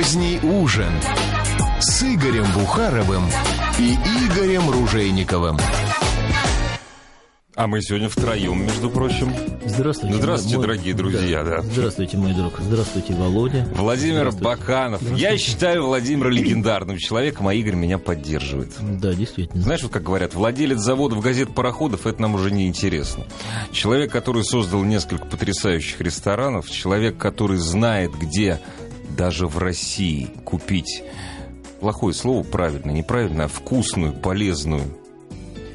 Поздний ужин с Игорем Бухаровым и Игорем Ружейниковым. А мы сегодня втроем, между прочим. Здравствуйте. Здравствуйте, мой- дорогие друзья, да. Здравствуйте, мой друг. Здравствуйте, Володя. Владимир Здравствуйте. Баканов. Я считаю Владимира легендарным человеком, а Игорь меня поддерживает. Да, действительно. Знаешь, вот как говорят, владелец заводов газет пароходов, это нам уже не интересно. Человек, который создал несколько потрясающих ресторанов, человек, который знает, где даже в России купить плохое слово правильно, неправильно, а вкусную, полезную,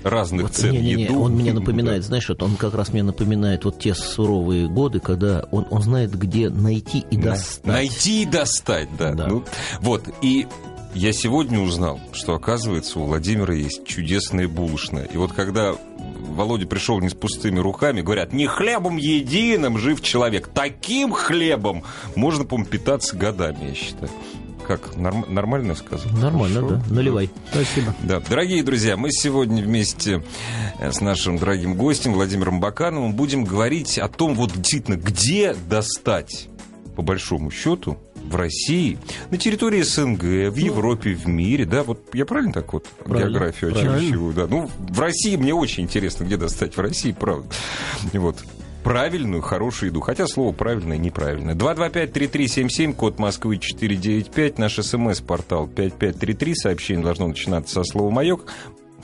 разных Вот, цен не-не-не, еду. он мне напоминает, знаешь, вот он как раз мне напоминает вот те суровые годы, когда он, он знает, где найти и Да. достать. Найти и достать, да. Да. Ну, вот, и я сегодня узнал, что, оказывается, у Владимира есть чудесная булочная. И вот когда Володя пришел не с пустыми руками, говорят, не хлебом единым жив человек. Таким хлебом можно, по-моему, питаться годами, я считаю. Как, норм- нормально сказал? Нормально, Хорошо? да. Наливай. Спасибо. Да, дорогие друзья, мы сегодня вместе э, с нашим дорогим гостем Владимиром Бакановым будем говорить о том, вот действительно, где достать, по большому счету, в России, на территории СНГ, в Европе, в мире, да, вот я правильно так вот Правильно, географию очерчиваю, да. Ну, в России мне очень интересно, где достать в России, правда. И вот правильную, хорошую еду. Хотя слово правильное, неправильное. 225-3377, код Москвы 495, наш смс-портал 5533, сообщение должно начинаться со слова «Маёк».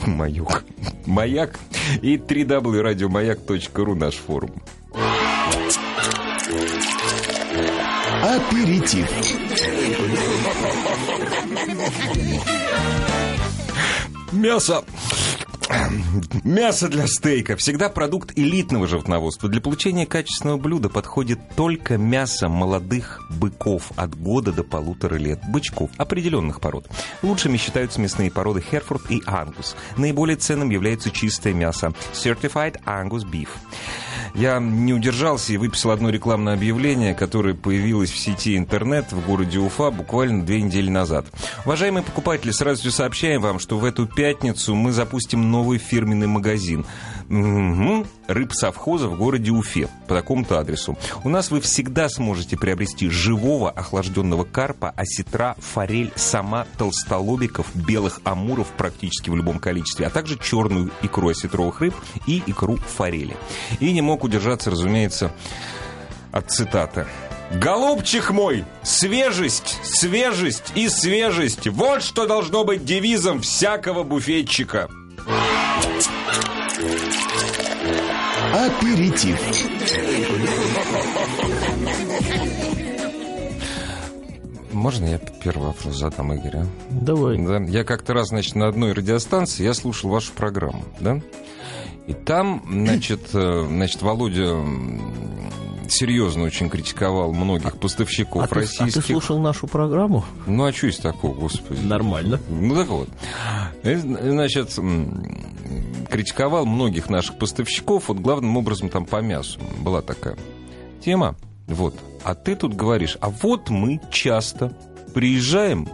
Маяк. Маяк. И www.радиомаяк.ру наш форум. Аперитив. Мясо. Мясо для стейка. Всегда продукт элитного животноводства. Для получения качественного блюда подходит только мясо молодых быков от года до полутора лет. Бычков определенных пород. Лучшими считаются мясные породы Херфорд и Ангус. Наиболее ценным является чистое мясо Certified Angus Beef. Я не удержался и выписал одно рекламное объявление, которое появилось в сети интернет в городе Уфа буквально две недели назад. Уважаемые покупатели, сразу же сообщаем вам, что в эту пятницу мы запустим новый фирменный магазин. Мгм. Рыб совхоза в городе Уфе по такому-то адресу. У нас вы всегда сможете приобрести живого охлажденного карпа, осетра, форель, сама, толстолобиков, белых амуров практически в любом количестве, а также черную икру осетровых рыб и икру форели. И не мог удержаться, разумеется, от цитаты. Голубчик мой, свежесть, свежесть и свежесть. Вот что должно быть девизом всякого буфетчика. Аперитив. Можно я первый вопрос задам, Игорь? а? Давай. Да, я как-то раз, значит, на одной радиостанции я слушал вашу программу, да? И там, значит, э, значит Володя серьезно очень критиковал многих поставщиков А ты, а российских. ты слушал нашу программу? Ну, а что из такого, господи? Нормально. Ну, так вот. И, Значит, критиковал многих наших поставщиков, вот главным образом там по мясу. Была такая тема. Вот. А ты тут говоришь, а вот мы часто приезжаем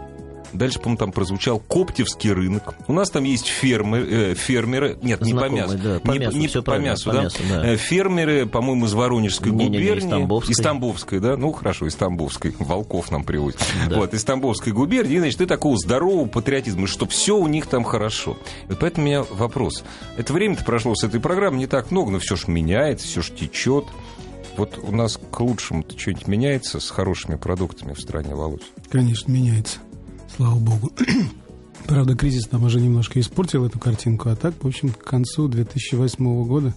Дальше, по-моему, там прозвучал Коптевский рынок. У нас там есть фермы, э, фермеры. Нет, не по Знакомые, мясу. да, по не мясу, не по мясу, по да. мясу, да. Э, Фермеры, по-моему, из Воронежской Не-не-не, губернии. из Тамбовской. Из Тамбовской, да? Ну, хорошо, из Тамбовской. Волков нам привозят. Да. Вот, из Тамбовской губернии. Значит, ты такого здорового патриотизма, что все у них там хорошо. Вот поэтому у меня вопрос. Это время-то прошло с этой программы не так много, но все ж меняется, все ж течет. Вот у нас к лучшему-то что-нибудь меняется с хорошими продуктами в стране, Володь? Конечно, меняется. Слава богу. Правда, кризис нам уже немножко испортил эту картинку, а так, в общем, к концу 2008 года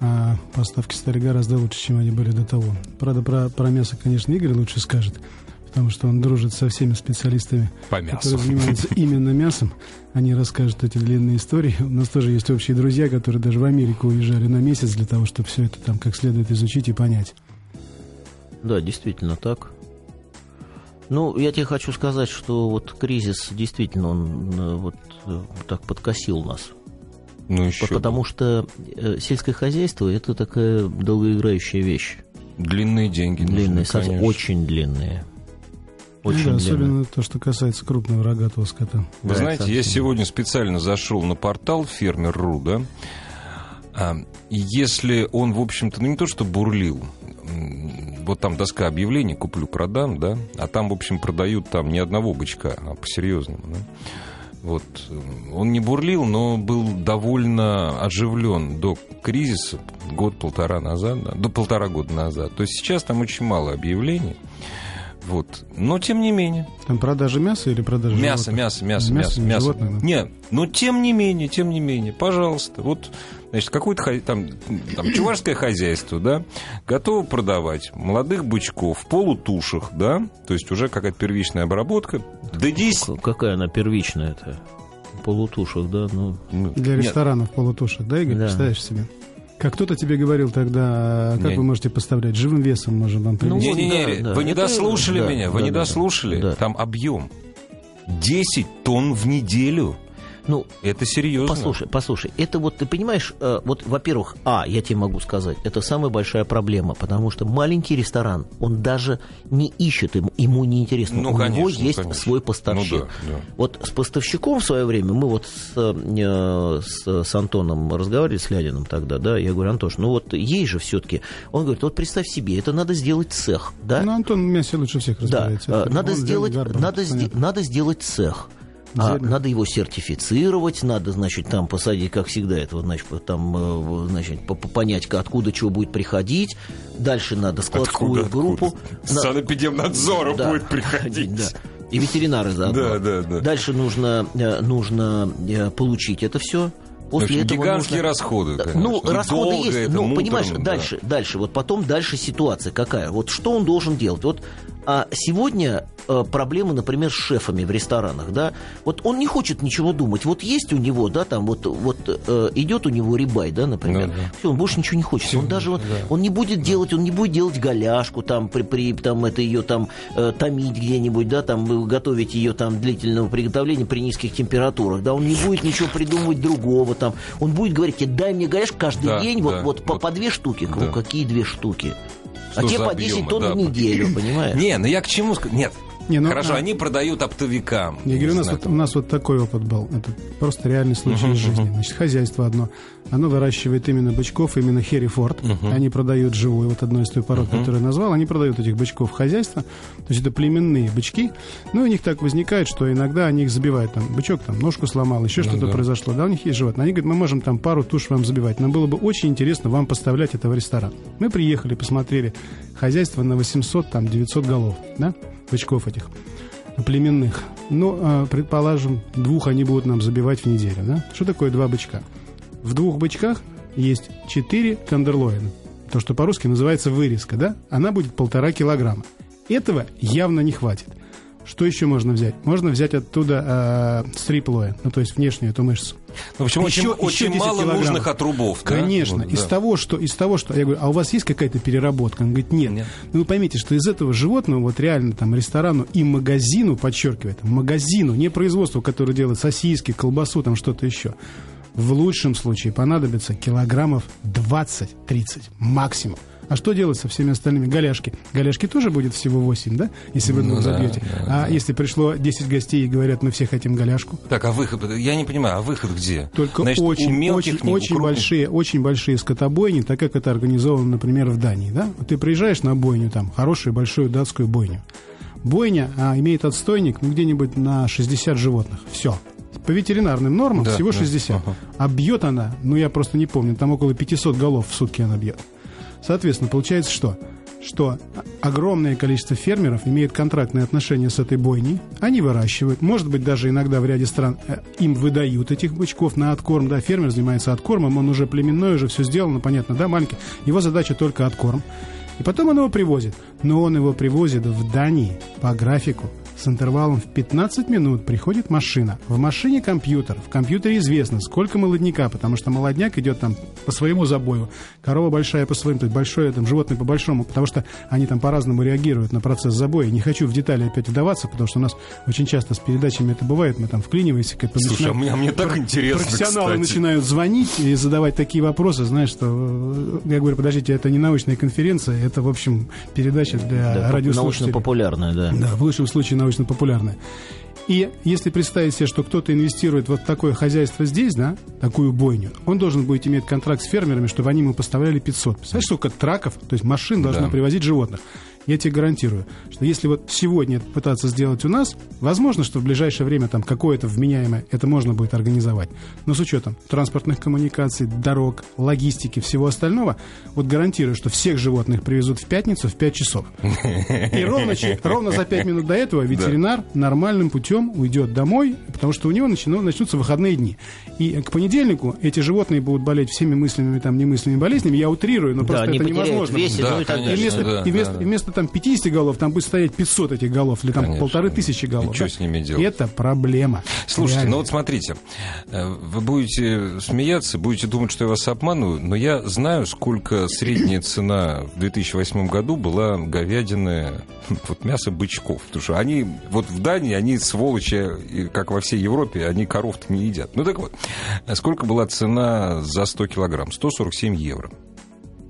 а, поставки стали гораздо лучше, чем они были до того. Правда, про, про мясо, конечно, Игорь лучше скажет, потому что он дружит со всеми специалистами, По мясу. которые занимаются именно мясом. Они расскажут эти длинные истории. У нас тоже есть общие друзья, которые даже в Америку уезжали на месяц для того, чтобы все это там как следует изучить и понять. Да, действительно так. Ну, я тебе хочу сказать, что вот кризис действительно он э, вот э, так подкосил нас. Ну, еще. Потому что э, сельское хозяйство это такая долгоиграющая вещь. Длинные деньги. нужны, Длинные, конечно. очень длинные. Очень да, длинные. особенно то, что касается крупного рогатого скота. Вы Да, знаете, я сегодня специально зашел на портал Фермер.ру, да? А, если он, в общем-то, ну не то что бурлил, вот там доска объявлений куплю-продам, да, а там, в общем, продают там не одного бычка, а по-серьезному, да. Вот. э, Он не бурлил, но был довольно оживлен до кризиса год-полтора назад, да, до полтора года назад. То есть сейчас там очень мало объявлений. Вот. Но тем не менее. Там продажа мяса или продажа Мясо, животных? мясо, мясо, Мясо, мясо, мясо. животных, да. Не, но тем не менее, тем не менее, пожалуйста, вот, значит, какое-то там, там чувашское хозяйство, да, готово продавать молодых бычков в полутушах, да, то есть уже какая-то первичная обработка, до 10... К- Какая она первичная это полутушах, да, ну, ну, Для нет, ресторанов полутушек, да, Игорь? Да. Представляешь себе? Как кто-то тебе говорил тогда, а как Не. вы можете поставлять? Живым весом можем вам Ну, привезти. Не-не-не, да, да. вы не Это- дослушали да, меня, вы да, не да, дослушали. да. Там объем 10 тонн в неделю. Ну, Это серьезно. Послушай, послушай, это вот ты понимаешь, э, вот, во-первых, а, я тебе могу сказать, это самая большая проблема, потому что маленький ресторан, он даже не ищет, ему, ему не интересно, Ну, у него конечно, есть конечно. свой поставщик. Ну да, да. Вот с поставщиком в свое время мы вот с, э, с, с Антоном разговаривали, с Лядиным тогда, да, я говорю, Антош, ну вот ей же все-таки, он говорит, вот представь себе, это надо сделать цех, да, Ну, Антон в мясе лучше всех да, разбирается. э, Это надо он сделать, надо, сде- понятно. надо сделать цех. А, надо его сертифицировать, надо, значит, там посадить, как всегда, это, вот, значит, там, э, значит, по- по- понять, откуда чего будет приходить. Дальше надо складскую Откуда, группу. откуда? На- Санэпидемнадзора Да, будет приходить. да. И ветеринары заодно. Да, да, да. Дальше нужно, э, нужно э, получить это все. В общем, После этого гигантские нужно- расходы, конечно. Ну, И расходы есть. это, ну, муторно, понимаешь, да. дальше, дальше. Вот потом дальше ситуация какая. Вот что он должен делать? Вот а сегодня э, проблемы, например, с шефами в ресторанах, да. Вот он не хочет ничего думать. Вот есть у него, да, там вот, вот э, идет у него рибай, да, например. Да, да. Все, он больше ничего не хочет. он даже вот, да. он не будет делать, он не будет делать голяшку, там, при, при там, это ее там э, томить где-нибудь, да, там, готовить ее там длительного приготовления при низких температурах, да, он не будет ничего придумывать другого там. Он будет говорить, тебе, дай мне голяшку каждый Да, день, да, вот, вот, по, вот. по две штуки. Да. Ну, какие две штуки? Что а те за по 10 объемы, тонн да. в неделю, понимаешь? Не, ну я к чему... Нет, Не, ну, хорошо, а- они продают оптовикам. Я говорю, у нас, вот, у нас вот такой опыт был. Это просто реальный случай Мгм, из жизни. мгм. Значит, хозяйство одно. Оно выращивает именно бычков, именно Херрифорд. Они продают живую, вот одной из той пород, которую я назвал, они продают этих бычков в хозяйство. То есть это племенные бычки. Ну, и у них так возникает, что иногда они их забивают. Там, бычок там ножку сломал, еще что-то Ну да. произошло. Да, у них есть животные. Они говорят, мы можем там пару туш вам забивать. Нам было бы очень интересно вам поставлять это в ресторан. Мы приехали, посмотрели. Хозяйство на 800, там, 900 голов, да, бычков этих племенных. Ну, а, предположим, двух они будут нам забивать в неделю, да? Что такое два бычка? В двух бычках есть четыре тендерлоина. То, что по-русски называется вырезка, да? Она будет полтора килограмма. Этого явно не хватит. Что еще можно взять? Можно взять оттуда э, стриплоин, ну, то есть внешнюю эту мышцу. Ну, в общем, Еще- очень, очень еще 10 мало нужных отрубов. да? Конечно. Вот, из да. того, что из того, что я говорю, а у вас есть какая-то переработка? Он говорит, нет. Нет. Ну, вы поймите, что из этого животного, вот реально там ресторану и магазину, подчеркивает, магазину, не производству, которое делает сосиски, колбасу, там что-то еще, в лучшем случае понадобится килограммов 20-30 максимум. А что делать со всеми остальными? Голяшки. Голяшки тоже будет всего 8, да? Если вы Ну двух да, забьете. да, а если пришло 10 гостей и говорят, мы все хотим голяшку, Так, а выход, я не понимаю, а выход где? только Значит, очень, мелких очень, очень крупных- большие, очень большие скотобойни, так как это организовано, например, в Дании, да? Вот Ты приезжаешь на бойню, там, хорошую большую датскую бойню. Бойня а, имеет отстойник, ну, где-нибудь на 60 животных. Все. По ветеринарным нормам Да, всего да, 60. ага. А бьет она, ну, я просто не помню, там около 500 голов в сутки она бьет. Соответственно, получается что? Что огромное количество фермеров имеет контрактные отношения с этой бойней. Они выращивают. Может быть, даже иногда в ряде стран э, им выдают этих бычков на откорм. Да, фермер занимается откормом, он уже племенной, уже все сделано, понятно, да, маленький. Его задача только откорм. И потом он его привозит. Но он его привозит в Дании по графику. С интервалом в 15 минут приходит машина. В машине компьютер. В компьютере известно, сколько молодняка, потому что молодняк идет там по своему забою. Корова большая по своим, то есть большое там животное по большому, потому что они там по-разному реагируют на процесс забоя. Не хочу в детали опять вдаваться, потому что у нас очень часто с передачами это бывает. Мы там вклиниваемся. как Слушай, а начинаем- мне, а мне так интересно, Профессионалы кстати. начинают звонить и задавать такие вопросы, знаешь, что э, я говорю, подождите, это не научная конференция, это, в общем, передача для Да, радиослушателей. Научно-популярная, да. Да, в лучшем случае научно-популярная. И если представить себе, что кто-то инвестирует вот в такое хозяйство здесь, да, такую бойню, он должен будет иметь контракт с фермерами, чтобы они ему поставляли 500. Представляешь, сколько траков, то есть машин должна Да. привозить животных. Я тебе гарантирую, что если вот сегодня это пытаться сделать у нас, возможно, что в ближайшее время там какое-то вменяемое это можно будет организовать. Но с учетом транспортных коммуникаций, дорог, логистики, всего остального, вот гарантирую, что всех животных привезут в пятницу в 5 часов. И ровно, ровно за 5 минут до этого ветеринар нормальным путем уйдет домой, потому что у него начну- начнутся выходные дни. И к понедельнику эти животные будут болеть всеми мысленными, там, немыслимыми болезнями. Я утрирую, но Да, просто они это невозможно. вес, Да, ну и конечно. И вместо, да, и вместо, да, да. и вместо там 50 голов, там будет стоять 500 этих голов, или там Конечно. полторы тысячи голов. И что да. с ними делать? Это проблема. Слушайте, Реально. ну вот смотрите, э, вы будете смеяться, будете думать, что я вас обманываю, но я знаю, сколько средняя цена в 2008 году была говядины, вот мясо бычков. Потому что они, вот в Дании, они сволочи, как во всей Европе, они коров-то не едят. Ну так вот, э, сколько была цена за 100 килограмм? 147 евро.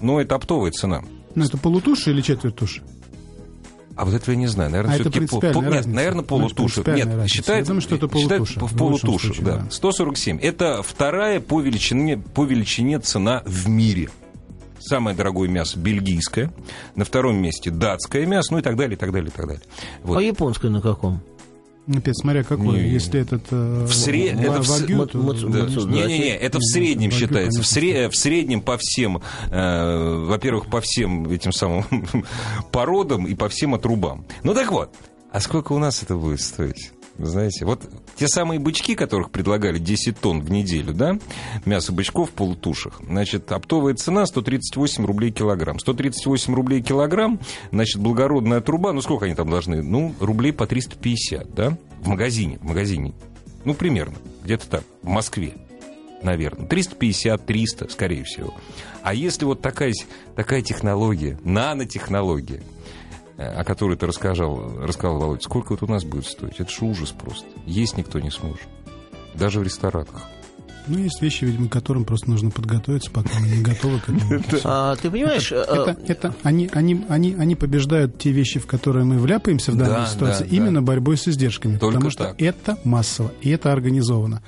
Ну, это оптовая цена. Ну, это полутуши или четверть туши? А вот этого я не знаю. Наверное, А все-таки пол- принципиальная пол- нет, наверное, принципиальная Нет, разница. считают, Я думаю, что это считают полутуша, в полутуше, случае, да. да. 147. Это вторая по величине, по величине цена в мире. Самое дорогое мясо бельгийское, на втором месте датское мясо, ну и так далее, и так далее, и так далее. Вот. А японская на каком? Опять смотря какой. Не, Если этот э, В сре- ва- это в Мат- то- мат- Да. Мацу- Не-не-не, это в среднем считается. В, сре- в среднем по всем, э, во-первых, по всем этим самым породам и по всем отрубам. Ну так вот, а сколько у нас это будет стоить? Знаете, вот те самые бычки, которых предлагали 10 тонн в неделю, да, мясо бычков полутушах, значит, оптовая цена 138 рублей килограмм. 138 рублей килограмм, значит, благородная труба, ну сколько они там должны? Ну, рублей по 350, да, в магазине, в магазине. Ну, примерно, где-то так, в Москве наверное. 350, 300, скорее всего. А если вот такая, такая технология, нанотехнология, о которой ты рассказал, рассказал, Володь, сколько вот у нас будет стоить? Это же ужас просто. Есть никто не сможет. Даже в ресторанах. Ну, есть вещи, видимо, к которым просто нужно подготовиться, пока мы не готовы к этому. А, ты понимаешь, Это, э, это они, они, они, они побеждают те вещи, в которые мы вляпаемся в данной Да, ситуации, да, да. именно борьбой с издержками. Только потому что так. это массово, и это организовано.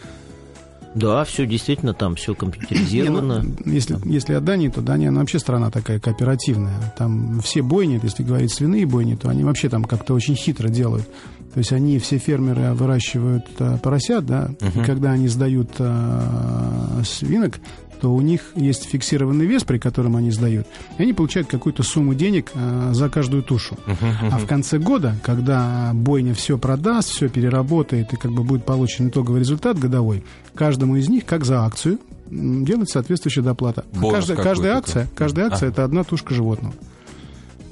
Да, все действительно там все Не, ну, компьютеризировано. если, если от Дании, то Дания, она вообще страна такая кооперативная. Там все бойни, если говорить свиные бойни, то они вообще там как-то очень хитро делают. То есть они, все фермеры выращивают а, поросят, да, и когда они сдают а, свинок, то у них есть фиксированный вес, при котором они сдают, и они получают какую-то сумму денег а, за каждую тушу. А в конце года, когда бойня все продаст, все переработает и как бы будет получен итоговый результат годовой, каждому из них, как за акцию, м, делать соответствующая доплата. А Бонус каждая, каждая акция, каждая акция это одна тушка животного.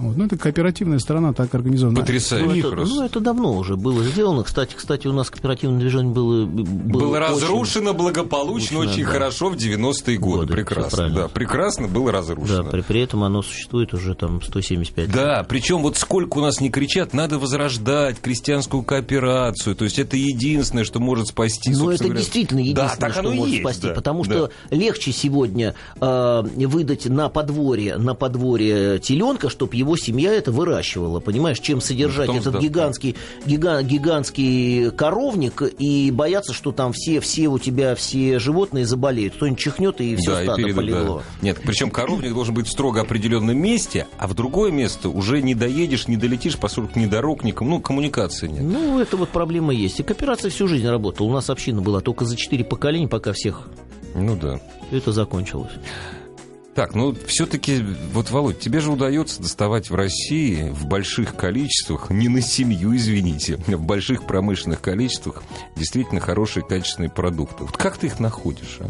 Вот. Ну, это кооперативная сторона так организована. Потрясающе. Ну, это, просто. ну, это давно уже было сделано. Кстати, кстати, у нас кооперативное движение было... Было, Было, очень- разрушено благополучно, очень, очень да. хорошо в 90-е годы. Годы, прекрасно. Да, прекрасно было Да, разрушено. при, при этом оно существует уже там 175 лет. Да, причем вот сколько у нас не кричат, надо возрождать крестьянскую кооперацию. То есть это единственное, что может спасти. Ну, это говоря. действительно единственное, да, так что может есть, спасти, да, потому да. что легче сегодня э, выдать на подворье, на подворье теленка, чтобы его семья это выращивала, понимаешь, чем содержать Потом этот сдав- гигантский, гига- гигантский коровник и бояться, что там все, все у тебя все животные заболеют, кто-нибудь чихнет и все Да, и стадо перед- полегло. да. Нет, причем коровник должен быть в строго определенном месте, а в другое место уже не доедешь, не долетишь, поскольку ни дорог, ни ну, коммуникации нет. Ну, это вот проблема есть. И кооперация всю жизнь работала. У нас община была только за четыре поколения, пока всех Ну да. это закончилось. Так, ну все-таки, вот, Володь, тебе же удается доставать в России в больших количествах, не на семью, извините, в больших промышленных количествах действительно хорошие качественные продукты. Вот как ты их находишь, а?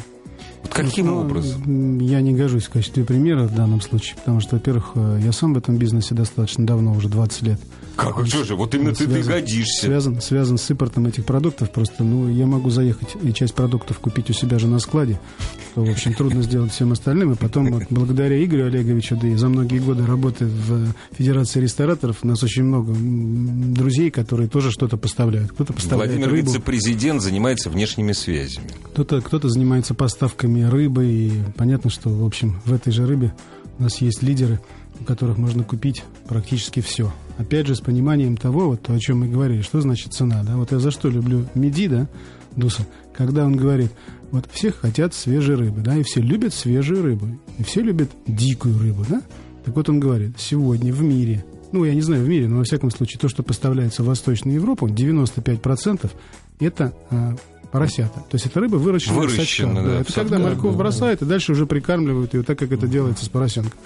Вот каким Ну, образом? Я не гожусь в качестве примера в данном случае, потому что, во-первых, э, я сам в этом бизнесе достаточно давно, уже 20 лет. Как, что же, вот именно ты, ты Связан- годишься. Связан, связан с импортом этих продуктов. Просто, ну, я могу заехать и часть продуктов купить у себя же на складе, что, в общем, трудно сделать всем остальным. И потом, благодаря Игорю Олеговичу, да и за многие годы работы в Федерации рестораторов, у нас очень много друзей, которые тоже что-то поставляют. Кто-то поставляет Владимир рыбу, вице-президент занимается внешними связями. кто-то, кто-то занимается поставками рыбы, и понятно, что, в общем, в этой же рыбе у нас есть лидеры. у которых можно купить практически все. Опять же, с пониманием того, вот о чем мы говорили, что значит цена. Да? Вот я за что люблю Меди, да, Дуса, когда он говорит, вот все хотят свежей рыбы, да, и все любят свежую рыбу, и все любят дикую рыбу, да. Так вот он говорит, сегодня в мире, ну, я не знаю в мире, но во всяком случае, то, что поставляется в Восточную Европу, 95% это а, поросята. То есть это рыба выращенная в сачках. Да, да, это когда морковь бросают, и дальше уже прикармливают ее так, как это делается с поросенком.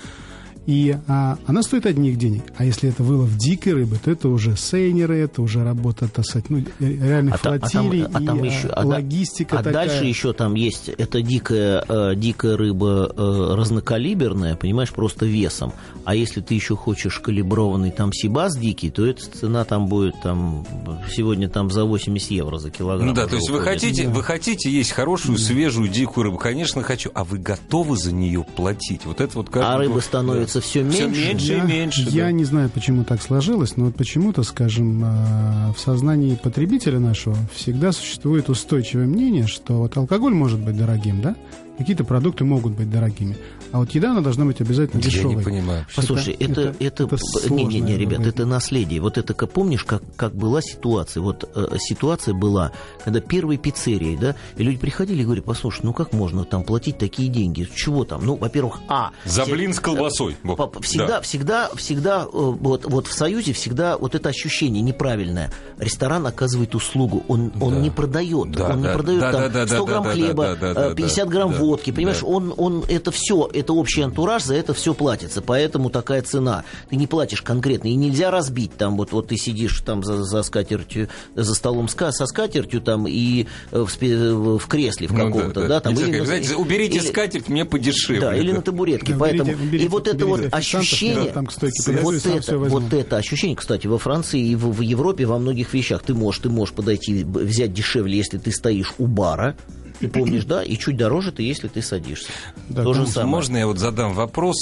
И а, она стоит одних денег. А если это вылов дикой рыбы, то это уже сейнеры, это уже работа, так сказать, ну, реальных а флотилий, а там, а там и еще, а, логистика А такая. дальше еще там есть, это дикая, э, дикая рыба э, разнокалиберная, понимаешь, просто весом. А если ты еще хочешь калиброванный там сибас дикий, то эта цена там будет там сегодня там за 80 евро за килограмм. Ну да, то есть вы хотите, Да. вы хотите есть хорошую, свежую, дикую рыбу? Конечно, хочу. А вы готовы за нее платить? Вот это вот как... А рыба становится все Всё меньше. меньше. я, и меньше, Я да. не знаю, почему так сложилось, но вот почему-то, скажем, а, в сознании потребителя нашего всегда существует устойчивое мнение, что вот алкоголь может быть дорогим, да? Какие-то продукты могут быть дорогими. А вот еда, она должна быть обязательно Я дешевой. не понимаю. Послушай, это, это, это п- не, не, не, ребят, это- это наследие. Вот это, как помнишь, как, как была ситуация? Вот э, ситуация была, когда первые пиццерии, да, и люди приходили и говорили, послушай, ну как можно там платить такие деньги? Чего там? Ну, во-первых, а... За все- блин с колбасой. Вот, Пап, Всегда, да. всегда, всегда, э, вот, вот в Союзе всегда вот это ощущение неправильное. Ресторан оказывает услугу, он, он Да. не продает, Да, он не да, продает да, там да, да, 100 да, грамм да, хлеба, да, да, да, э, 50 да, грамм да, водки, понимаешь, да. он, он это все, это общий антураж, за это все платится, поэтому такая цена. Ты не платишь конкретно, и нельзя разбить там, вот, вот ты сидишь там за, за скатертью, за столом ска- со скатертью там и э, в, в кресле в Ну каком-то, да, там. Нельзя или сказать, на- «Знаете, уберите или- скатерть, мне подешевле. да, или Да. на табуретке. Да, поэтому уберите- уберите- и вот это вот уберите ощущение, да, там к стойке вот, это, вот это ощущение, кстати, во Франции и в, в Европе во многих вещах ты можешь, ты можешь подойти взять дешевле, если ты стоишь у бара, ты помнишь, да, и чуть дороже ты, если ты садишься. Да, То же самое. Можно я вот задам вопрос?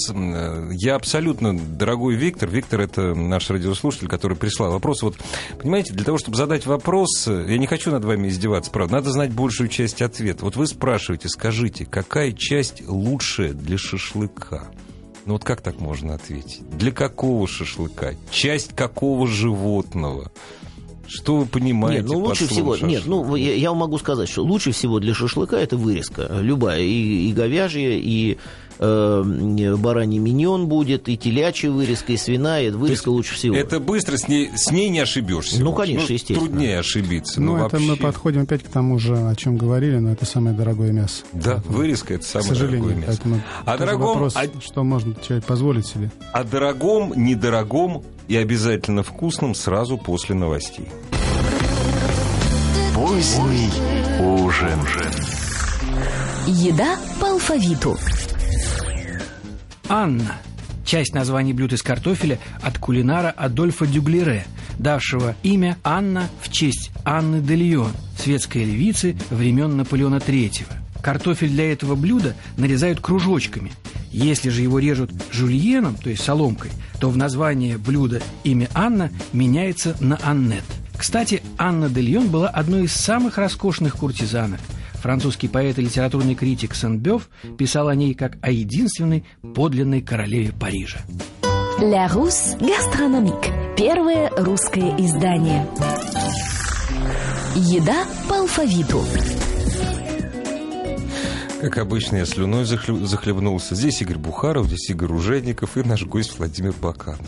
Я абсолютно, дорогой Виктор, Виктор это наш радиослушатель, который прислал вопрос. Вот, понимаете, для того, чтобы задать вопрос, я не хочу над вами издеваться, правда, надо знать большую часть ответа. Вот вы спрашиваете, скажите, какая часть лучшая для шашлыка? Ну вот как так можно ответить? Для какого шашлыка? Часть какого животного? Что вы понимаете Нет, ну лучше всего, нет, шашлык? ну я, я могу сказать, что лучше всего для шашлыка это вырезка, любая, и, и говяжья, и э, бараний миньон будет, и телячья вырезка, и свиная, это вырезка лучше всего. Это быстро, с ней, с ней не ошибешься. Ну, общем. конечно, естественно. Труднее ошибиться. Ну, но это мы вообще- подходим опять к тому же, о чем говорили, но это самое дорогое мясо. Да, Поэтому, вырезка это К самое сожалению, дорогое мясо. поэтому тоже дорогом, вопрос, о- что может человек позволить себе. О дорогом, недорогом и обязательно вкусном сразу после новостей. Поздний ужин. Еда по алфавиту. Анна. Часть названий блюд из картофеля от кулинара Адольфа Дюглере, давшего имя Анна в честь Анны де Лион, светской львицы времен Наполеона III. Картофель для этого блюда нарезают кружочками. Если же его режут жульеном, то есть соломкой, то в название блюда имя Анна меняется на Аннет. Кстати, Анна де Лион была одной из самых роскошных куртизанок. Французский поэт и литературный критик Сен-Бёв писал о ней как о единственной подлинной королеве Парижа. Ля Рус Гастрономик. Первое русское издание. Еда по алфавиту. Как обычно, я слюной захлебнулся. Здесь Игорь Бухаров, здесь Игорь Ужеников и наш гость Владимир Баканов.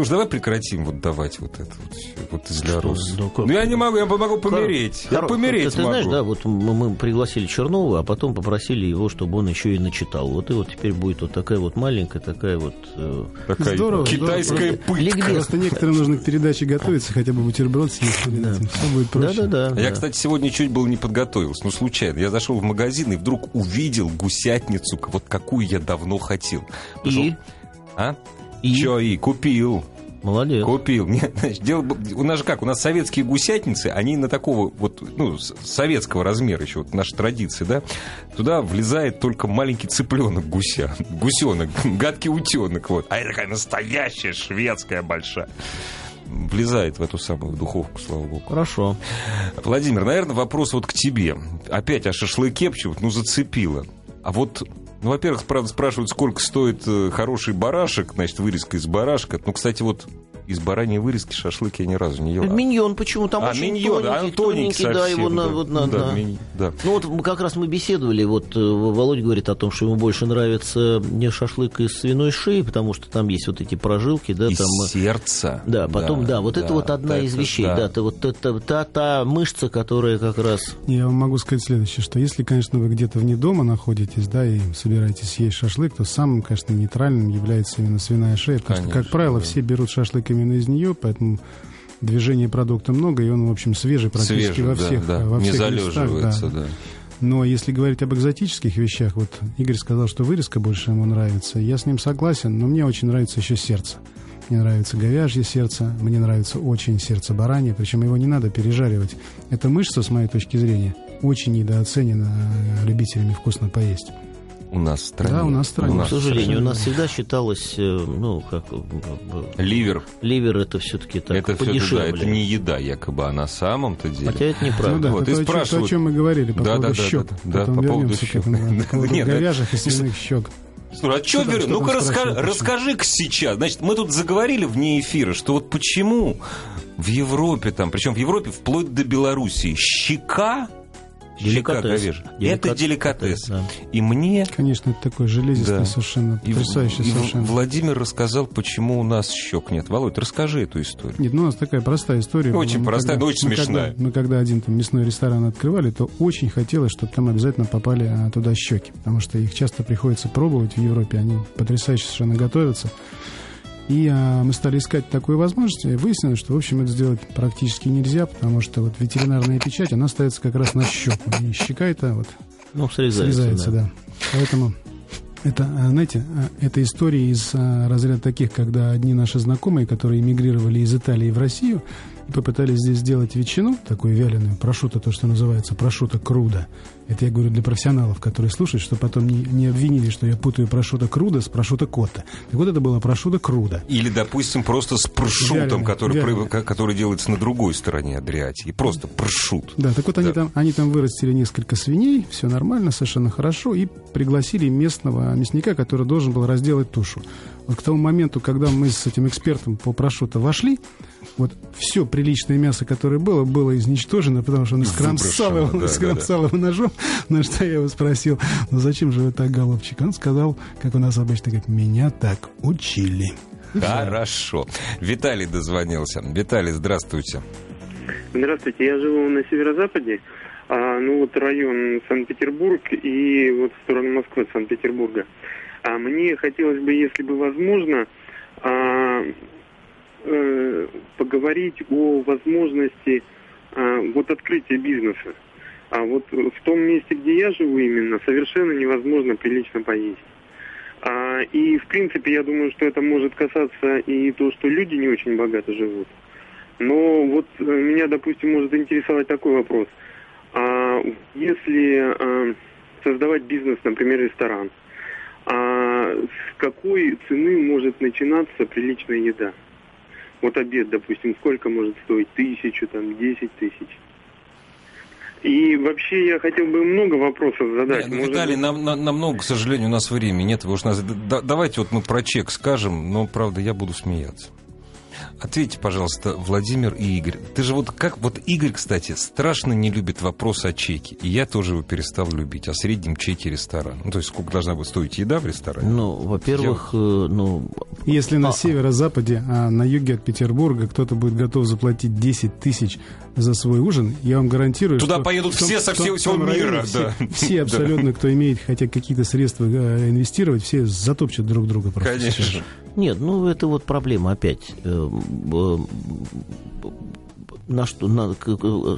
Слушай, давай прекратим вот давать вот это вот, всё, вот из для Рус. Ну, как? Ну, я не могу, я могу помереть. Я Хоро- помереть ты, ты могу. знаешь, да, вот мы мы пригласили Чернова, а потом попросили его, чтобы он еще и начитал. Вот и вот теперь будет вот такая вот маленькая, такая вот... э, Такая Здорово, китайская здорово. пытка. Ликбез. Просто некоторым нужно к передаче готовиться, хотя бы бутерброд съесть этим. Все будет проще. Да-да-да. А Я, да. кстати, сегодня чуть было не подготовился, ну, случайно. Я зашел в магазин и вдруг увидел гусятницу, вот какую я давно хотел. Пошел- И? А? И? Че и? Купил. Молодец. Купил. Нет, значит, дело, у нас же как, у нас советские гусятницы, они на такого вот, ну, советского размера еще, вот наша традиция, да, туда влезает только маленький цыпленок гуся, гусенок, гадкий утенок, вот. А это такая настоящая шведская большая. Влезает в эту самую духовку, слава богу. Хорошо. Владимир, наверное, вопрос вот к тебе. Опять о шашлыке, почему ну, зацепило. А вот Ну, во-первых, правда, спрашивают, сколько стоит э, хороший барашек, значит, вырезка из барашка. Ну, кстати, вот из бараньей вырезки шашлык я ни разу не ел. Миньон почему там А, очень миньон, а, тоненький, тоненький тоненький, да, совсем, его на, да. вот на, Да, на- мини- да. Ну вот мы как раз мы беседовали, вот э, Володя говорит о том, что ему больше нравится не шашлык из свиной шеи, потому что там есть вот эти прожилки, да, Из там... э, сердца. Да, потом, да, вот это вот одна да, из это вещей, да. да, это вот это, та, та мышца, которая как раз... Я вам могу сказать следующее, что если, конечно, вы где-то вне дома находитесь, да, и собираетесь съесть шашлык, то самым, конечно, нейтральным является именно свиная шея, потому что, как Конечно, правило, да. все берут шашлык именно из нее, поэтому движения продукта много, и он, в общем, свежий практически Свежий, во да, всех, да, во не всех местах, залеживается, да. да. Но если говорить об экзотических вещах, вот Игорь сказал, что вырезка больше ему нравится. Я с ним согласен, но мне очень нравится еще сердце. Мне нравится говяжье сердце, мне нравится очень сердце баранье, причем его не надо пережаривать. Эта мышца, с моей точки зрения, очень недооценена э, любителями вкусно поесть. У нас в стране. Да, у нас в стране. У К нас сожалению, у нас всегда считалось, э, ну, как... э, Ливер. Ливер это все-таки так это все подешевле. да, это не еда якобы, а на самом-то деле. Хотя это Ну неправда. да, Вот, это и то, спрашивают. о чем мы говорили по Да, поводу да, да, щек. да, да, Потом по поводу щек. да, по поводу да. говяжьих и свиных щек. Слушай, а что, Что ну-ка почему? расскажи-ка сейчас. Значит, мы тут заговорили вне эфира, что вот почему в Европе, там, причем в Европе вплоть до Белоруссии, щека Деликатес. Деликатес, это деликатес. да. И мне Конечно, это такой железистый Да. совершенно, и, потрясающий и совершенно. Владимир рассказал, почему у нас щек нет. Володь, расскажи эту историю. Нет, ну у нас такая простая история. Очень Мы простая, когда- но очень мы смешная. Когда, мы когда один там мясной ресторан открывали, то очень хотелось, чтобы там обязательно попали а, туда щеки, потому что их часто приходится пробовать в Европе, они потрясающе совершенно готовятся. И а, мы стали искать такую возможность, и выяснилось, что, в общем, это сделать практически нельзя, потому что вот ветеринарная печать, она ставится как раз на щеку, и щека это вот Ну, срезается, срезается, да. да. Поэтому это, а, знаете, а, это история из а, разряда таких, когда одни наши знакомые, которые эмигрировали из Италии в Россию, попытались здесь сделать ветчину, такую вяленую, прошута, то, что называется прошута круда. Это я говорю для профессионалов, которые слушают, что потом не, не обвинили, что я путаю прошута круда с прошута кота. Так вот, это было прошута круда. Или, допустим, просто с прошутом, Вяленый, который, вяленый. который делается на другой стороне Адриатики. Просто прошут. Да, так вот они, Да. там, они там вырастили несколько свиней, все нормально, совершенно хорошо, и пригласили местного мясника, который должен был разделать тушу. Вот к тому моменту, когда мы с этим экспертом по прошуто вошли, вот все приличное мясо, которое было, было изничтожено, потому что он скромсал Выброшено, его, да, скромсал его ножом, на что я его спросил, ну зачем же вы так, голубчик? Он сказал, как у нас обычно говорит, меня так учили. Хорошо. Виталий дозвонился. Виталий, здравствуйте. Здравствуйте, я живу на северо-западе, а, ну вот район Санкт-Петербург и вот в сторону Москвы, Санкт-Петербурга. А мне хотелось бы, если бы возможно, а, э, поговорить о возможности а, вот открытия бизнеса. А вот в том месте, где я живу именно, совершенно невозможно прилично поесть. А, и, в принципе, я думаю, что это может касаться и то, что люди не очень богато живут. Но вот э, меня, допустим, может интересовать такой вопрос. А если э, создавать бизнес, например, ресторан, а с какой цены может начинаться приличная еда? Вот обед, допустим, сколько может стоить? Тысячу, там, десять тысяч. И вообще я хотел бы много вопросов задать. Не, ну, Может Виталий, быть- нам, на- намного, к сожалению, у нас времени нет. Вы уж нас, да- давайте вот мы про чек скажем, но, правда, я буду смеяться. Ответьте, пожалуйста, Владимир и Игорь. Ты же вот как... Вот Игорь, кстати, страшно не любит вопрос о чеке. И я тоже его перестал любить. О среднем чеке ресторана. Ну, то есть, сколько должна быть стоить еда в ресторане? Ну, во-первых, э, ну, Если на А. северо-западе, а на юге от Петербурга кто-то будет готов заплатить 10 тысяч за свой ужин, я вам гарантирую, Туда что поедут том- все со всего- всего мира, Все, да. все абсолютно, кто имеет хотя какие-то средства э, инвестировать, все затопчут друг друга просто. Конечно. сейчас. Нет, ну это вот проблема опять. Э, На что, на-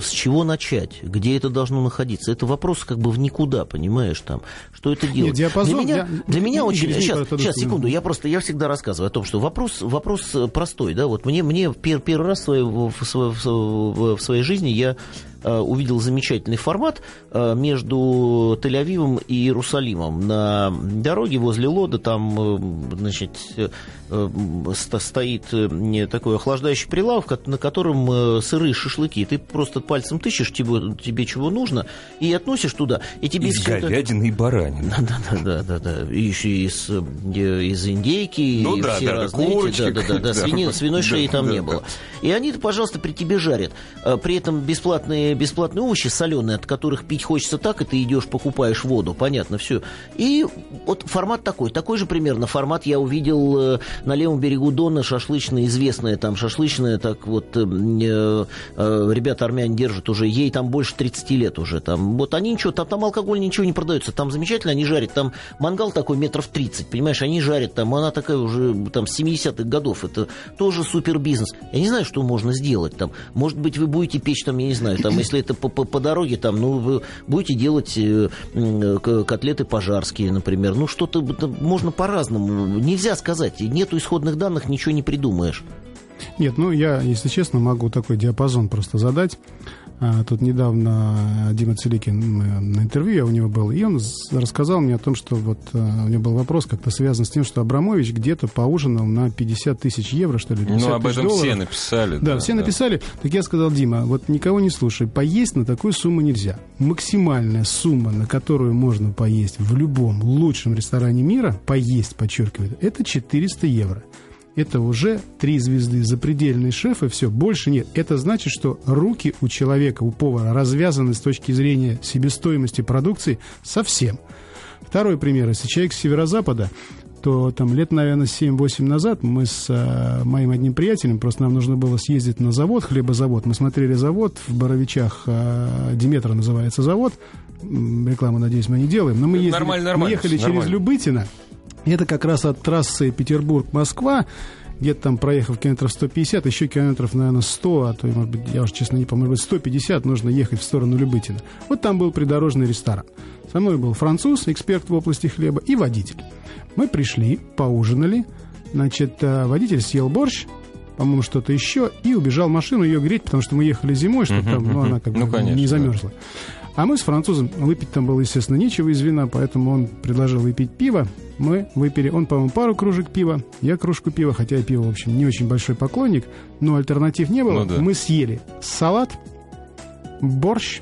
с чего начать? Где это должно находиться? Это вопрос как бы в никуда, понимаешь, там. Что это делать? диапазон, для меня, я- для меня Игорь, очень... извини, Сейчас, пожалуйста, сейчас, секунду. Я просто, я всегда рассказываю о том, что вопрос, вопрос э, простой, да, вот мне, мне пер- первый раз в своей, в, своей- в своей жизни я увидел замечательный формат э, между Тель-Авивом и Иерусалимом. На дороге возле Лода там, э, значит, э, э, ст- стоит э, такой охлаждающий прилавок, на котором э, сырые шашлыки. Ты просто пальцем тыщешь, тебе, тебе чего нужно, и относишь туда. И тебе Из говядины и баранины. да, да, да, да, да, да. И еще из, э, из индейки, Ну и да, все да, разные. да, да, да, да, свиной шеи там не было. И они, пожалуйста, при тебе жарят. При этом бесплатные, бесплатные овощи соленые, от которых пить хочется так, и ты идешь, покупаешь воду, понятно, все. И вот формат такой, такой же примерно формат я увидел э, на левом берегу Дона, шашлычная, известная там шашлычная, так вот, э, э, э, ребята армяне держат уже, ей там больше 30 лет уже, там, вот они ничего, там, там алкоголь ничего не продается, там замечательно, они жарят, там мангал такой метров 30, понимаешь, они жарят, там, она такая уже, там, с 70-х годов, это тоже супер бизнес. Я не знаю, что можно сделать там, может быть, вы будете печь там, я не знаю, там, если это по, по, по дороге, там, ну, вы будете делать э, котлеты пожарские, например, ну, что-то можно по-разному, нельзя сказать, нету исходных данных, ничего не придумаешь. Нет, ну я, если честно, могу такой диапазон просто задать. А, Тут недавно Дима Целикин на интервью я у него был, и он рассказал мне о том, что вот а, у него был вопрос как-то связан с тем, что Абрамович где-то поужинал на 50 тысяч евро, что ли, 50 Ну, об этом все долларов. написали. Да, все написали. Так я сказал, Дима, вот никого не слушай, поесть на такую сумму нельзя. Максимальная сумма, на которую можно поесть в любом лучшем ресторане мира, поесть, подчеркиваю, это 400 евро. Это уже три звезды, запредельный шеф и все, больше нет. Это значит, что руки у человека, у повара развязаны с точки зрения себестоимости продукции совсем. Второй пример. Если человек с северо-запада, то там лет, наверное, 7-8 назад мы с э, моим одним приятелем, просто нам нужно было съездить на завод, хлебозавод. Мы смотрели завод в Боровичах, э, Диметра называется завод. Рекламу, надеюсь, мы не делаем. Но мы, ездили, Нормально, мы нормально, ехали через нормально. Любытино. Это как раз от трассы Петербург-Москва, где-то там проехав километров 150, еще километров, наверное, 100, а то, может быть, я уже честно не помню, может быть, 150 нужно ехать в сторону Любытина. Вот там был придорожный ресторан. Со мной был француз, эксперт в области хлеба, и водитель. Мы пришли, поужинали, значит, э, водитель съел борщ, по-моему, что-то еще, и убежал в машину ее греть, потому что мы ехали зимой, чтобы там, ну, она как бы Ну, конечно, не да. А мы с французом, выпить там было, естественно, нечего из вина, поэтому он предложил выпить пиво. Мы выпили, он, по-моему, пару кружек пива, я кружку пива, хотя я пиво, в общем, не очень большой поклонник, но альтернатив не было. Ну да. Мы съели салат, борщ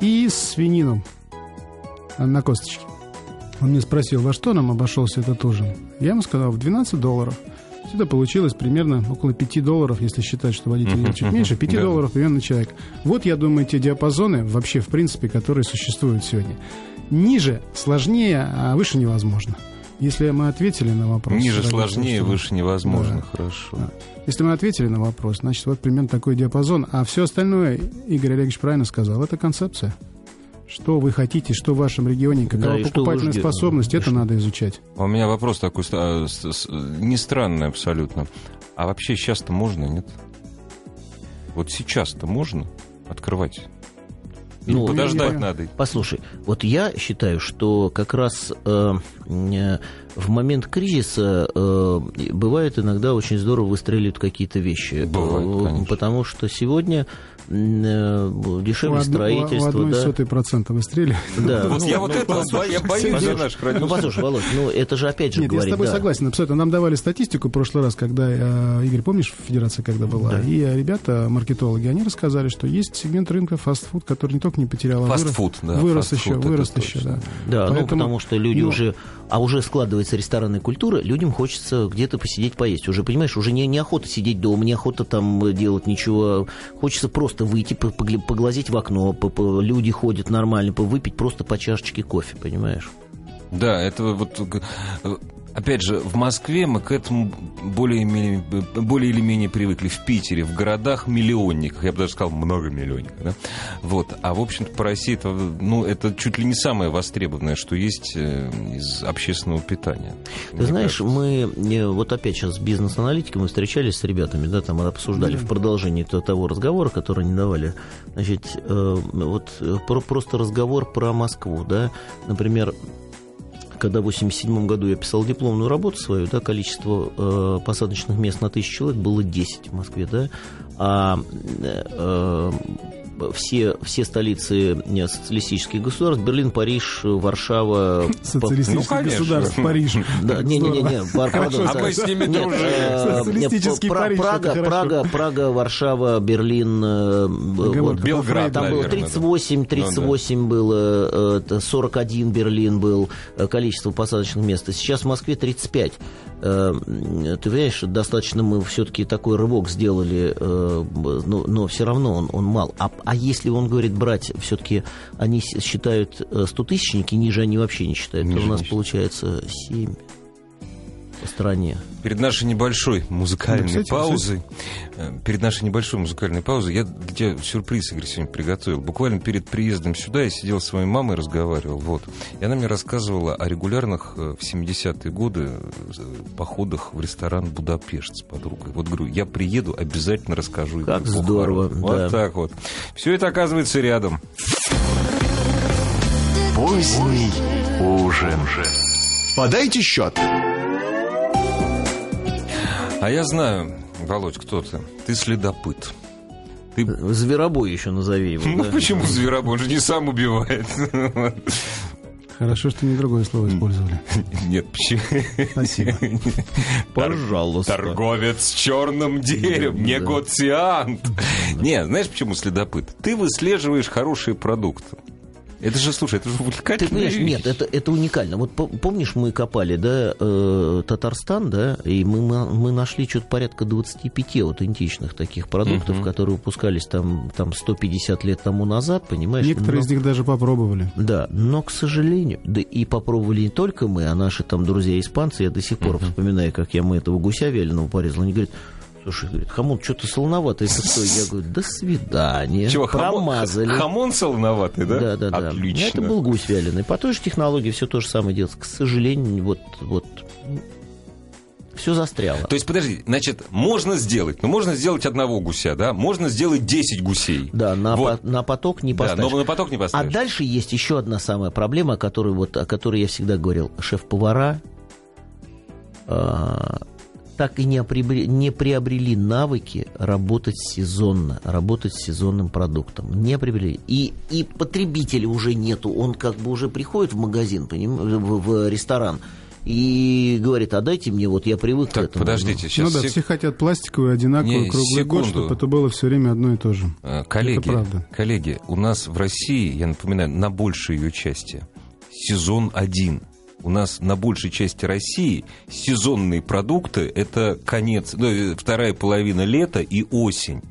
и свинину на косточке. Он мне спросил, во что нам обошелся этот ужин. Я ему сказал, в 12 долларов. Это получилось примерно около 5 долларов, если считать, что водитель ел чуть меньше, 5 Да. долларов примерно на человека. Вот, я думаю, те диапазоны вообще, в принципе, которые существуют сегодня. Ниже сложнее, а выше невозможно. Если мы ответили на вопрос... Ниже дорогие сложнее, слушатели, выше невозможно. Да. Хорошо. Да. Если мы ответили на вопрос, значит, вот примерно такой диапазон. А все остальное, Игорь Олегович правильно сказал, это концепция. Что вы хотите, что в вашем регионе, какова Да, покупательная способность, это надо изучать. А У меня вопрос такой, с- не странный абсолютно. А вообще сейчас-то можно, нет? Вот сейчас-то можно открывать? Или Ну, подождать я- надо? Послушай, вот я считаю, что как раз э, э, в момент кризиса э, бывает иногда очень здорово выстреливают какие-то вещи. Бывает, Э, конечно. Потому что сегодня э, дешевле у, одно- строительство, у одной да. сотой процента выстрелили. Да, Вот ну, я вот ну, этого бо- я боюсь послушай, наших Ну, послушай, Володь, ну это же опять же Нет, я с говорит, тобой да. согласен. Абсолютно. Нам давали статистику в прошлый раз, когда, э, Игорь, помнишь, федерация когда была? Да. И э, ребята, маркетологи, они рассказали, что есть сегмент рынка фастфуд, который не только не потерял, а вырос, Фастфуд, да, вырос фастфуд, еще, это вырос точно. еще, да. Да, ну Поэтому, потому что люди ну, уже, а уже складывается ресторанная культура, людям хочется где-то посидеть, поесть. Уже, понимаешь, уже не, неохота сидеть дома, неохота там делать ничего. Хочется просто выйти, по- погля- поглазеть в окно, люди ходят нормально, выпить просто по чашечке кофе, понимаешь? Да, это вот... Опять же, в Москве мы к этому более, или менее- более или менее привыкли. В Питере, в городах миллионниках, я бы даже сказал, многомиллионниках. Да? Вот. А, в общем-то, по России это, ну, это чуть ли не самое востребованное, что есть э, из общественного питания. Ты знаешь, кажется. мы э, вот опять сейчас с бизнес-аналитиком мы встречались с ребятами, да, там обсуждали в продолжении то- того разговора, который они давали. Значит, э, вот про- просто разговор про Москву, да, например, когда в 87 году я писал дипломную работу свою, да, количество э, посадочных мест на тысячу человек было 10 в Москве, да, а э, э, все, все столицы э, социалистических государств, Берлин, Париж, Варшава... Социалистических Ну, государств, Париж. Да, не-не-не, Пар- Хорошо, пардон, А мы с ними э, Социалистический Париж, Прага. Прага, Прага, Варшава, Берлин, э. Белград, Там было наверное, да. 38, 38 было, э, это 41 Берлин был, э, количество посадочных мест. Сейчас в Москве 35. Э, м, Ты понимаешь, достаточно мы все-таки такой рывок сделали, э, но, но все равно он, он мал. А, а если он говорит брать, все-таки они считают э, 100 тысячники, ниже они вообще не считают. Ниже то у нас считают. получается 7 по стране. Перед нашей небольшой музыкальной Да, кстати, паузой, э, перед нашей небольшой музыкальной паузой, я для тебя сюрприз, Игорь, сегодня приготовил. Буквально перед приездом сюда я сидел с своей мамой, разговаривал, вот. И она мне рассказывала о регулярных э, в 70-е годы э, походах в ресторан «Будапешт» с подругой. Вот говорю, я приеду, обязательно расскажу. Как здорово. Вот да. так вот. Все это оказывается рядом. Поздний ужин. Подайте счет. А я знаю, Володь, кто ты? Ты следопыт. Ты Зверобой еще назови его. Ну да. почему зверобой? Он же не сам убивает. Хорошо, что не другое слово использовали. Нет, почему? Спасибо. Пожалуйста. Торговец с черным деревом, негоциант. Не, знаешь, почему следопыт? Ты выслеживаешь хорошие продукты. Это же, слушай, это же Ты увлекательно. понимаешь, нет, это, это уникально. Вот по- помнишь, мы копали, да, э, Татарстан, да, и мы, мы, нашли что-то порядка 25 аутентичных таких продуктов, которые выпускались там, там 150 лет тому назад, понимаешь? Некоторые Но- из них даже попробовали. Да, но, к сожалению, да и попробовали не только мы, а наши там друзья-испанцы, я до сих пор вспоминаю, как я мы этого гуся вяленого порезал, они говорят, слушай, говорит, хамон, что-то солоновато, это что? Я говорю, до свидания, Чего, хамон, промазали. хамон солоноватый, да? Да, да, да. Отлично. Это был гусь вяленый. По той же технологии все то же самое делается. К сожалению, вот, вот все застряло. То есть, подожди, значит, можно сделать, ну, можно сделать одного гуся, да? Можно сделать 10 гусей. Да, на, Вот. по- на поток не Да, поставишь. но на поток не а поставишь. дальше есть еще одна самая проблема, о которой, вот, о которой я всегда говорил. Шеф-повара а, так и не, приобре- не приобрели навыки работать сезонно, работать с сезонным продуктом. Не приобрели. И, и потребителя уже нету. Он как бы уже приходит в магазин, поним- в, в ресторан, и говорит, а дайте мне, вот я привык к Так, этому. подождите, сейчас... ну да, сек- все хотят пластиковую, одинаковую, Не, круглый год, секунду. чтобы это было все время одно и то же. Э, Коллеги, Это правда. коллеги, у нас в России, я напоминаю, на большей ее части сезон один. У нас на большей части России сезонные продукты это конец, ну, вторая половина лета и осень.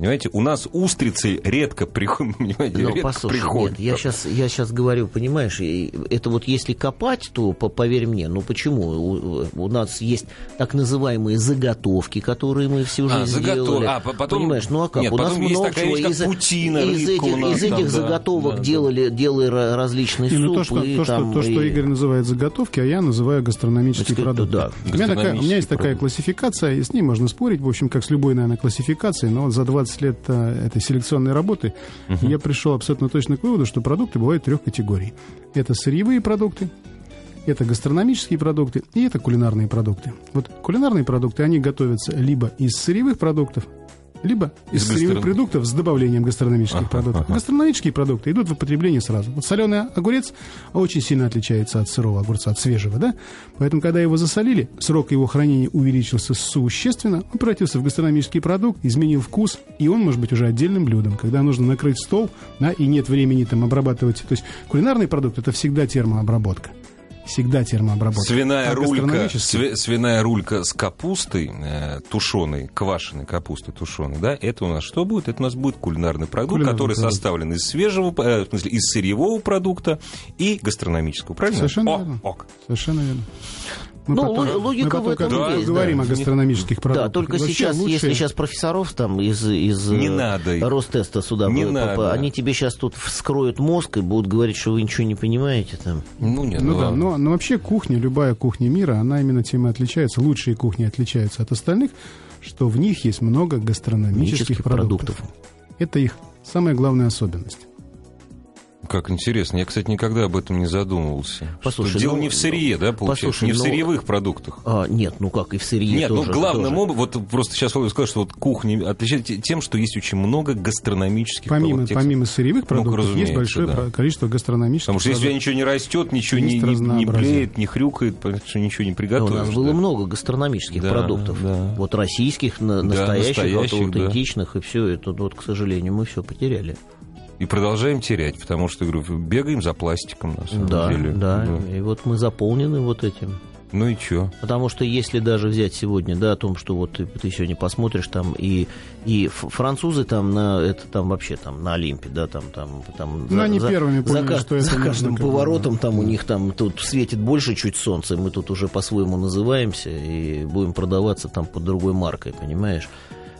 Понимаете, у нас устрицы редко приходят, понимаете, Ну, редко послушай, приходят. нет, я сейчас, я сейчас говорю, понимаешь, и это вот если копать, то по- поверь мне, ну почему? У, у нас есть так называемые заготовки, которые мы всю А, жизнь заготов- делали. а, по- потом- Понимаешь, ну а как? Нет, у нас потом есть много такая чего. вещь, как из, путина, из этих, нас из там, этих да, заготовок да, да. делали, делали ра- различные Не, ну, супы. то, что, и то, что, там, то, что и- Игорь называет заготовки, а я называю гастрономические Значит, продукты. да, у, меня такая, у меня есть гастрономические такая классификация, и с ней можно спорить, в общем, как с любой, наверное, классификацией, но вот за 20 лет э, этой селекционной работы я пришел абсолютно точно к выводу, что продукты бывают трех категорий. Это сырьевые продукты, это гастрономические продукты и это кулинарные продукты. Вот кулинарные продукты, они готовятся либо из сырьевых продуктов, либо из, сырьевых продуктов с добавлением гастрономических Ага, продуктов. ага. Гастрономические продукты идут в употребление сразу. Вот соленый огурец очень сильно отличается от сырого огурца, от свежего, да? Поэтому, когда его засолили, срок его хранения увеличился существенно, он превратился в гастрономический продукт, изменил вкус, и он может быть уже отдельным блюдом, когда нужно накрыть стол, да, и нет времени там обрабатывать. То есть кулинарный продукт это всегда термообработка. Всегда термообработка. Свиная А рулька, свиная рулька с капустой э, тушеной, квашеной капустой тушеной, да, это у нас что будет? Это у нас будет кулинарный продукт, Кулинарный который продукт. составлен из свежего, э, в смысле, из сырьевого продукта и гастрономического, правильно? Совершенно О, верно. ок. Совершенно верно. Мы Ну, потом, ло- логика мы потом в этом есть, говорим да. о гастрономических продуктах. Да, только Вообще сейчас, лучше- если сейчас профессоров там из, из Не э, надо. Ростеста сюда, Не по- надо. они тебе сейчас тут вскроют мозг и будут говорить, что вы ничего не понимаете там. Ну, нет, Ну ну, да, но, но вообще кухня, любая кухня мира, она именно тем и отличается, лучшие кухни отличаются от остальных, что в них есть много гастрономических продуктов. продуктов. Это их самая главная особенность. Как интересно. Я, кстати, никогда об этом не задумывался. Послушай, Что дело ну, не в сырье, да, получается? послушай, не в ну, сырьевых продуктах. А, нет, ну как, и в сырье Нет, тоже. ну главным образом, вот просто сейчас Володя сказал, что вот кухня отличается тем, что есть очень много гастрономических Помимо, продуктов. помимо сырьевых Ну, продуктов, разумеется, есть большое да. количество гастрономических Потому что если продуктов. ничего не растет, ничего не, не, не блеет, не хрюкает, потому что ничего не Да, приготовишь. у нас было да. много гастрономических Да, продуктов. да. Вот российских, на- Да, настоящих, настоящих, вот, да. аутентичных, и все это, вот, к сожалению, мы все потеряли. И продолжаем терять, потому что, говорю, бегаем за пластиком, на самом Да, деле. да, и вот мы заполнены вот этим. Ну и чё? Потому что если даже взять сегодня, да, о том, что вот ты, ты сегодня посмотришь там и, и французы там на это там вообще там на Олимпе, да, там там там Ну, они первыми за, поняли, ка- что это за нужно, каждым бы, поворотом да. там у них там тут светит больше чуть солнце, мы тут уже по-своему называемся и будем продаваться там под другой маркой, понимаешь?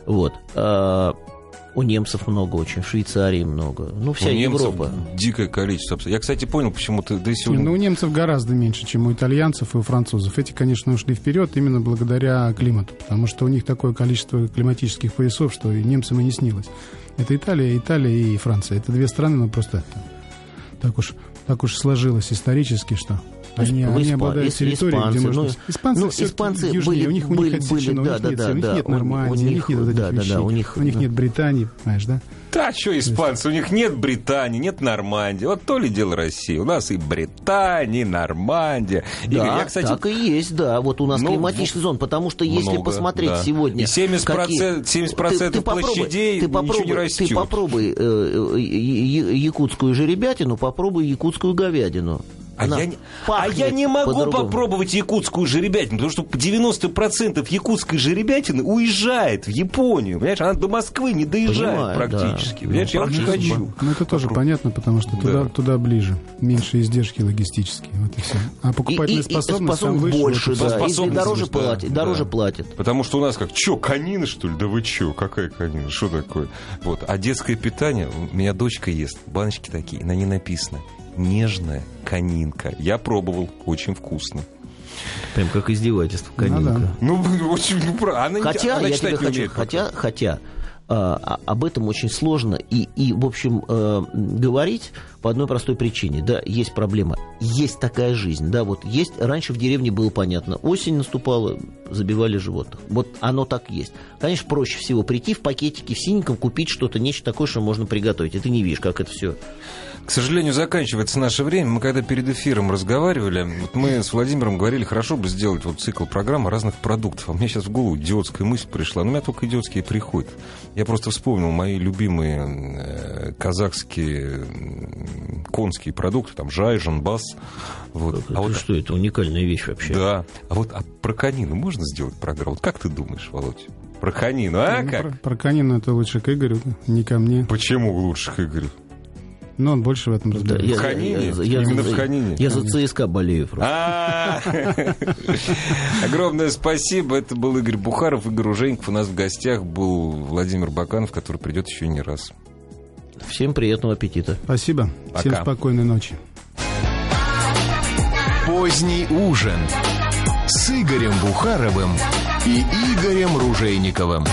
Вот. А у немцев много очень, в Швейцарии много. Ну, вся у немцев Европа. дикое количество. Я, кстати, понял, почему ты, Не, сегодня... ну, у немцев гораздо меньше, чем у итальянцев и у французов. Эти, конечно, ушли вперед именно благодаря климату, потому что у них такое количество климатических поясов, что и немцам и не снилось. Это Италия, Италия и Франция. Это две страны, но просто так уж, так уж сложилось исторически, что они, Ну, они обладают территорией, где испанцы, можно... ну, испанцы, ну, испанцы южнее, были- у них, у них были- отсечено, были, у них да, нет, да, у них да, нет у- Нормандии, у у них них, нет вот этих да, да, да, у них, у них да. нет Британии, понимаешь, да? Да, что испанцы, у них нет Британии, нет Нормандии. Вот то ли дело России. У нас и Британия, и Нормандия. Да, Игорь, я, кстати, так и есть, да. Вот у нас Ну, климатический зон, потому что если много, посмотреть да. сегодня... И 70%, какие- 70% площадей ты ничего попробуй, не растет. Ты попробуй э, э, я- якутскую жеребятину, попробуй якутскую говядину. А Она я, не- а пахнет я не могу по-другому. попробовать якутскую жеребятину, потому что 90% якутской жеребятины уезжает в Японию. Понимаешь, она до Москвы не доезжает Понимаю, практически. да. Понимаешь, я Ну, очень практически. хочу. Ну, это тоже понятно, потому что туда, Да. туда ближе. Меньше издержки логистические. Вот и все. А покупательная И- и- и способность выше. больше, да. всё. И- Способность дороже, да, платит, дороже да. платит. Потому что у нас как, чё, конины, что ли? Да вы чё, какая конина? Что такое? Вот. А детское питание, у меня дочка ест, баночки такие, на ней написано «нежная конинка». Я пробовал, очень вкусно. Прям как издевательство, конинка. да. Ну, очень, ну, она, Хотя, она я тебе не хочу, умеет пока. хотя, хотя а, а, об этом очень сложно и, и в общем, э, говорить по одной простой причине. Да, есть проблема, есть такая жизнь. Да, вот есть, раньше в деревне было понятно, осень наступала, забивали животных. Вот оно так есть. Конечно, проще всего прийти в пакетике, в синеньком, купить что-то, нечто такое, что можно приготовить. И ты не видишь, как это все. К сожалению, заканчивается наше время. Мы когда перед эфиром разговаривали, вот мы с Владимиром говорили, хорошо бы сделать вот цикл программ разных продуктов. А мне сейчас в голову идиотская мысль пришла. Но у меня только идиотские приходят. Я просто вспомнил мои любимые э, казахские конские продукты, там жай, жанбас. Вот. А вот, что это уникальная вещь вообще. да. А вот а про конину можно сделать программу? Вот как ты думаешь, Володь? Про конину, а Ну, как? Про, про конину это лучше к Игорю, не ко мне. Почему лучше, Игорь? Но он больше в этом Да, разбирается. В Ханине? я- Именно я- в Ханине? Я за ЦСКА болею просто. А, Огромное спасибо. Это был Игорь Бухаров, Игорь Уженьков. У нас в гостях был Владимир Баканов, который придет еще не раз. Всем приятного аппетита. Спасибо. Всем Пока. спокойной ночи. Поздний ужин с Игорем Бухаровым и Игорем Ружейниковым.